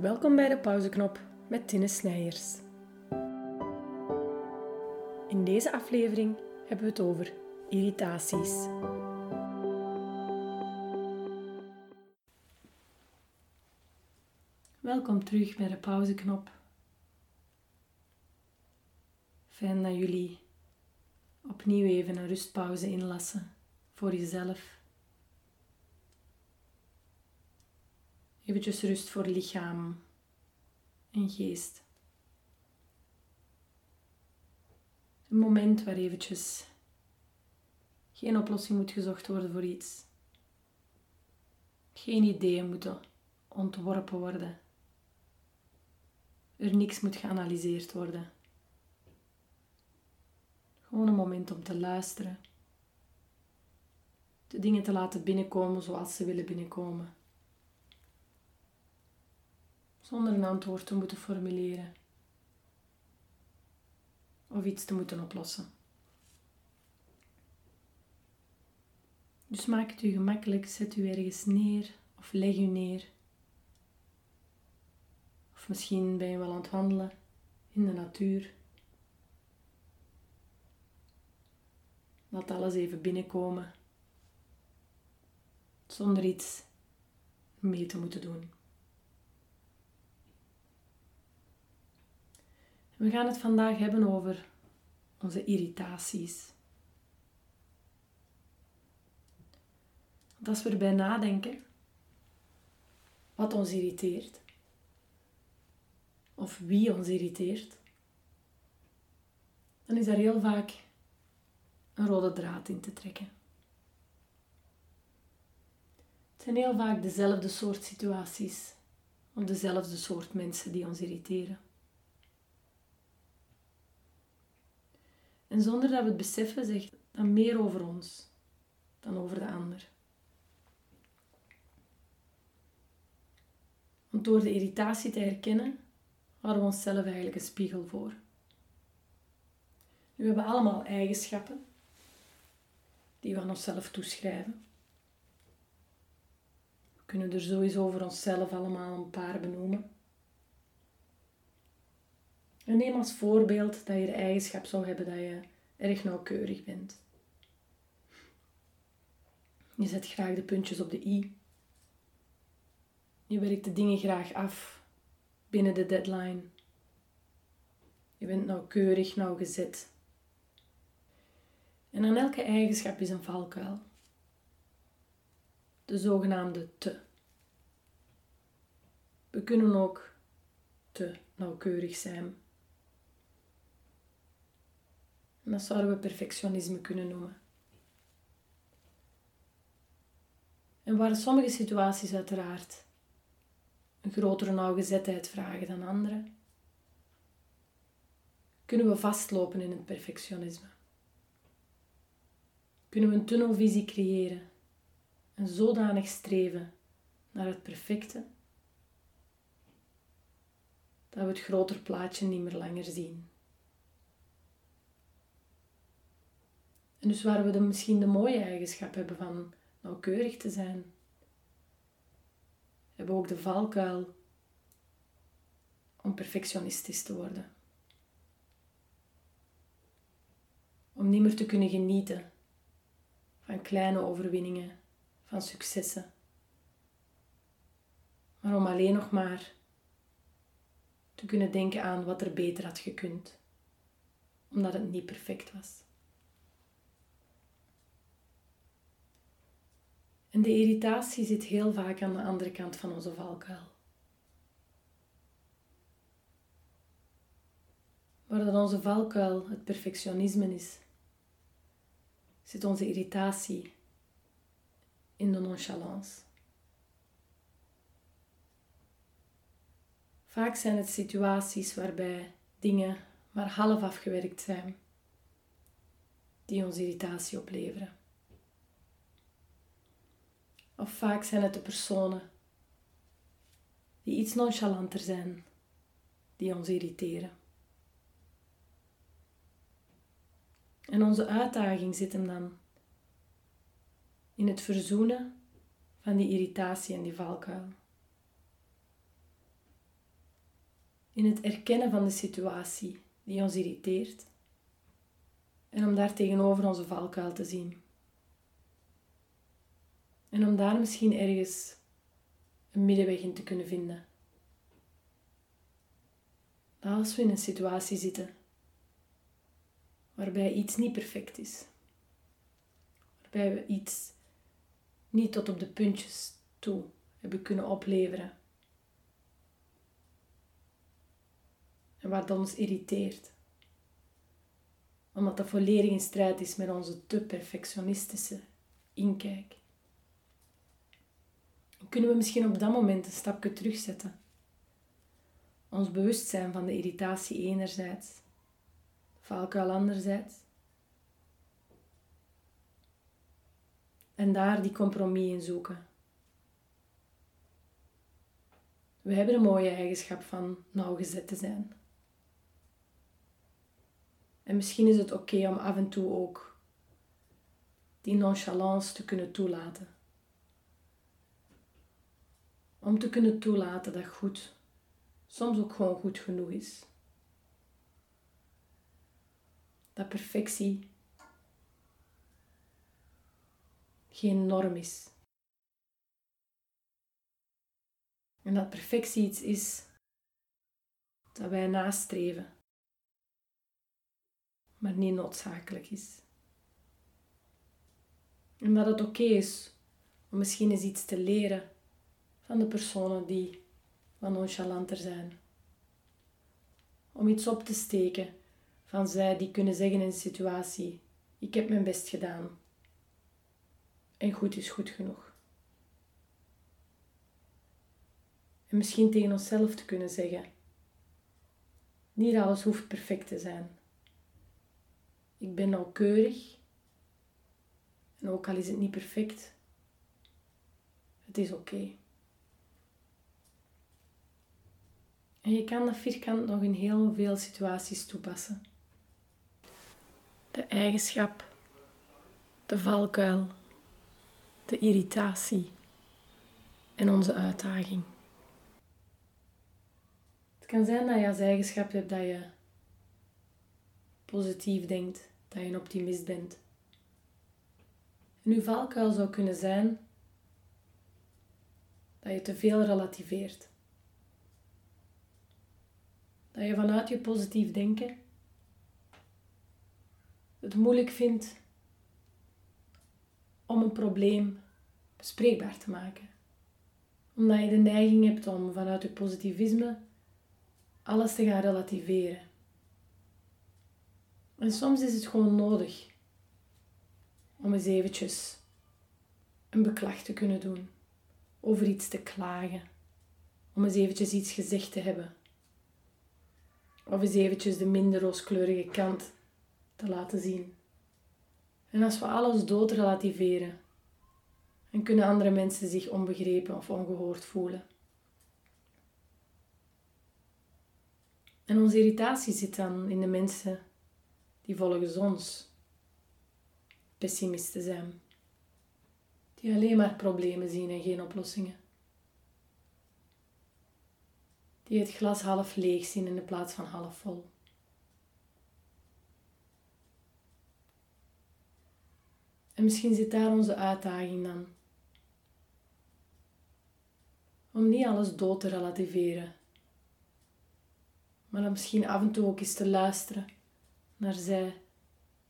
Welkom bij de pauzeknop met Tinne Snijers. In deze aflevering hebben we het over irritaties. Welkom terug bij de pauzeknop. Fijn dat jullie opnieuw even een rustpauze inlassen voor jezelf. Eventjes rust voor lichaam en geest. Een moment waar eventjes geen oplossing moet gezocht worden voor iets. Geen ideeën moeten ontworpen worden. Er niks moet geanalyseerd worden. Gewoon een moment om te luisteren. De dingen te laten binnenkomen zoals ze willen binnenkomen. Zonder een antwoord te moeten formuleren. Of iets te moeten oplossen. Dus maak het u gemakkelijk, zet u ergens neer of leg u neer. Of misschien ben je wel aan het wandelen in de natuur. Laat alles even binnenkomen. Zonder iets mee te moeten doen. We gaan het vandaag hebben over onze irritaties. Want als we erbij nadenken, wat ons irriteert, of wie ons irriteert, dan is daar heel vaak een rode draad in te trekken. Het zijn heel vaak dezelfde soort situaties of dezelfde soort mensen die ons irriteren. En zonder dat we het beseffen, zegt dat meer over ons dan over de ander. Want door de irritatie te herkennen, houden we onszelf eigenlijk een spiegel voor. We hebben allemaal eigenschappen die we aan onszelf toeschrijven. We kunnen er sowieso over onszelf allemaal een paar benoemen. En neem als voorbeeld dat je de eigenschap zou hebben dat je erg nauwkeurig bent. Je zet graag de puntjes op de i. Je werkt de dingen graag af binnen de deadline. Je bent nauwkeurig, nauwgezet. En aan elke eigenschap is een valkuil. De zogenaamde te. We kunnen ook te nauwkeurig zijn. En dat zouden we perfectionisme kunnen noemen. En waar sommige situaties uiteraard een grotere nauwgezetheid vragen dan andere, kunnen we vastlopen in het perfectionisme. Kunnen we een tunnelvisie creëren en zodanig streven naar het perfecte dat we het groter plaatje niet meer langer zien. En dus waar we de, misschien de mooie eigenschap hebben van nauwkeurig te zijn, hebben we ook de valkuil om perfectionistisch te worden. Om niet meer te kunnen genieten van kleine overwinningen, van successen. Maar om alleen nog maar te kunnen denken aan wat er beter had gekund, omdat het niet perfect was. En de irritatie zit heel vaak aan de andere kant van onze valkuil. Waar dat onze valkuil het perfectionisme is, zit onze irritatie in de nonchalance. Vaak zijn het situaties waarbij dingen maar half afgewerkt zijn, die ons irritatie opleveren. Of vaak zijn het de personen die iets nonchalanter zijn, die ons irriteren. En onze uitdaging zit hem dan in het verzoenen van die irritatie en die valkuil. in het erkennen van de situatie die ons irriteert en om daar tegenover onze valkuil te zien. En om daar misschien ergens een middenweg in te kunnen vinden. Dat als we in een situatie zitten waarbij iets niet perfect is, waarbij we iets niet tot op de puntjes toe hebben kunnen opleveren. En wat ons irriteert. Omdat dat volledig in strijd is met onze te perfectionistische inkijk. Kunnen we misschien op dat moment een stapje terugzetten. Ons bewustzijn van de irritatie enerzijds, valkuil anderzijds. En daar die compromis in zoeken. We hebben de mooie eigenschap van nauwgezet te zijn. En misschien is het oké om af en toe ook die nonchalance te kunnen toelaten. Om te kunnen toelaten dat goed soms ook gewoon goed genoeg is. Dat perfectie geen norm is. En dat perfectie iets is dat wij nastreven, maar niet noodzakelijk is. En dat het oké is om misschien eens iets te leren van de personen die wat nonchalanter zijn. Om iets op te steken van zij die kunnen zeggen in een situatie: Ik heb mijn best gedaan. En goed is goed genoeg. En misschien tegen onszelf te kunnen zeggen: Niet alles hoeft perfect te zijn. Ik ben nauwkeurig. En ook al is het niet perfect, het is oké. En je kan dat vierkant nog in heel veel situaties toepassen. De eigenschap, de valkuil, de irritatie en onze uitdaging kan zijn dat je als eigenschap hebt dat je positief denkt, dat je een optimist bent. En uw valkuil zou kunnen zijn dat je te veel relativeert. Dat je vanuit je positief denken het moeilijk vindt om een probleem bespreekbaar te maken. Omdat je de neiging hebt om vanuit je positivisme alles te gaan relativeren. En soms is het gewoon nodig om eens eventjes een beklag te kunnen doen, over iets te klagen, om eens eventjes iets gezegd te hebben. Of eens eventjes de minder rooskleurige kant te laten zien. En als we alles dood relativeren, dan kunnen andere mensen zich onbegrepen of ongehoord voelen. En onze irritatie zit dan in de mensen die volgens ons pessimisten zijn. Die alleen maar problemen zien en geen oplossingen. Die het glas half leeg zien in de plaats van half vol. En misschien zit daar onze uitdaging dan. Om niet alles dood te relativeren maar dan misschien af en toe ook eens te luisteren naar zij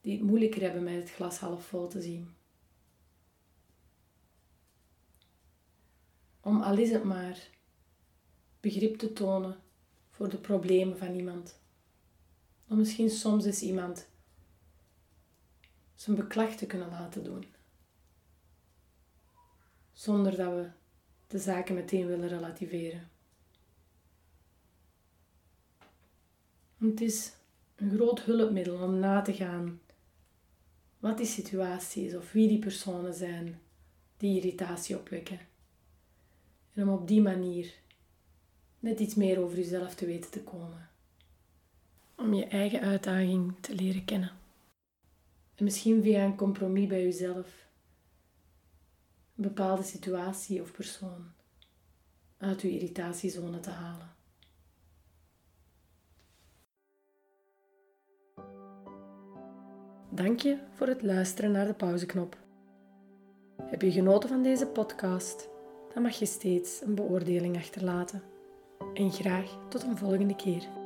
die het moeilijker hebben met het glas half vol te zien. Om al is het maar begrip te tonen voor de problemen van iemand. Om misschien soms eens iemand zijn beklag te kunnen laten doen. Zonder dat we de zaken meteen willen relativeren. Het is een groot hulpmiddel om na te gaan wat die situatie is of wie die personen zijn die irritatie opwekken. En om op die manier net iets meer over jezelf te weten te komen. Om je eigen uitdaging te leren kennen. En misschien via een compromis bij jezelf. Een bepaalde situatie of persoon uit uw irritatiezone te halen. Dank je voor het luisteren naar de pauzeknop. Heb je genoten van deze podcast? Dan mag je steeds een beoordeling achterlaten. En graag tot een volgende keer.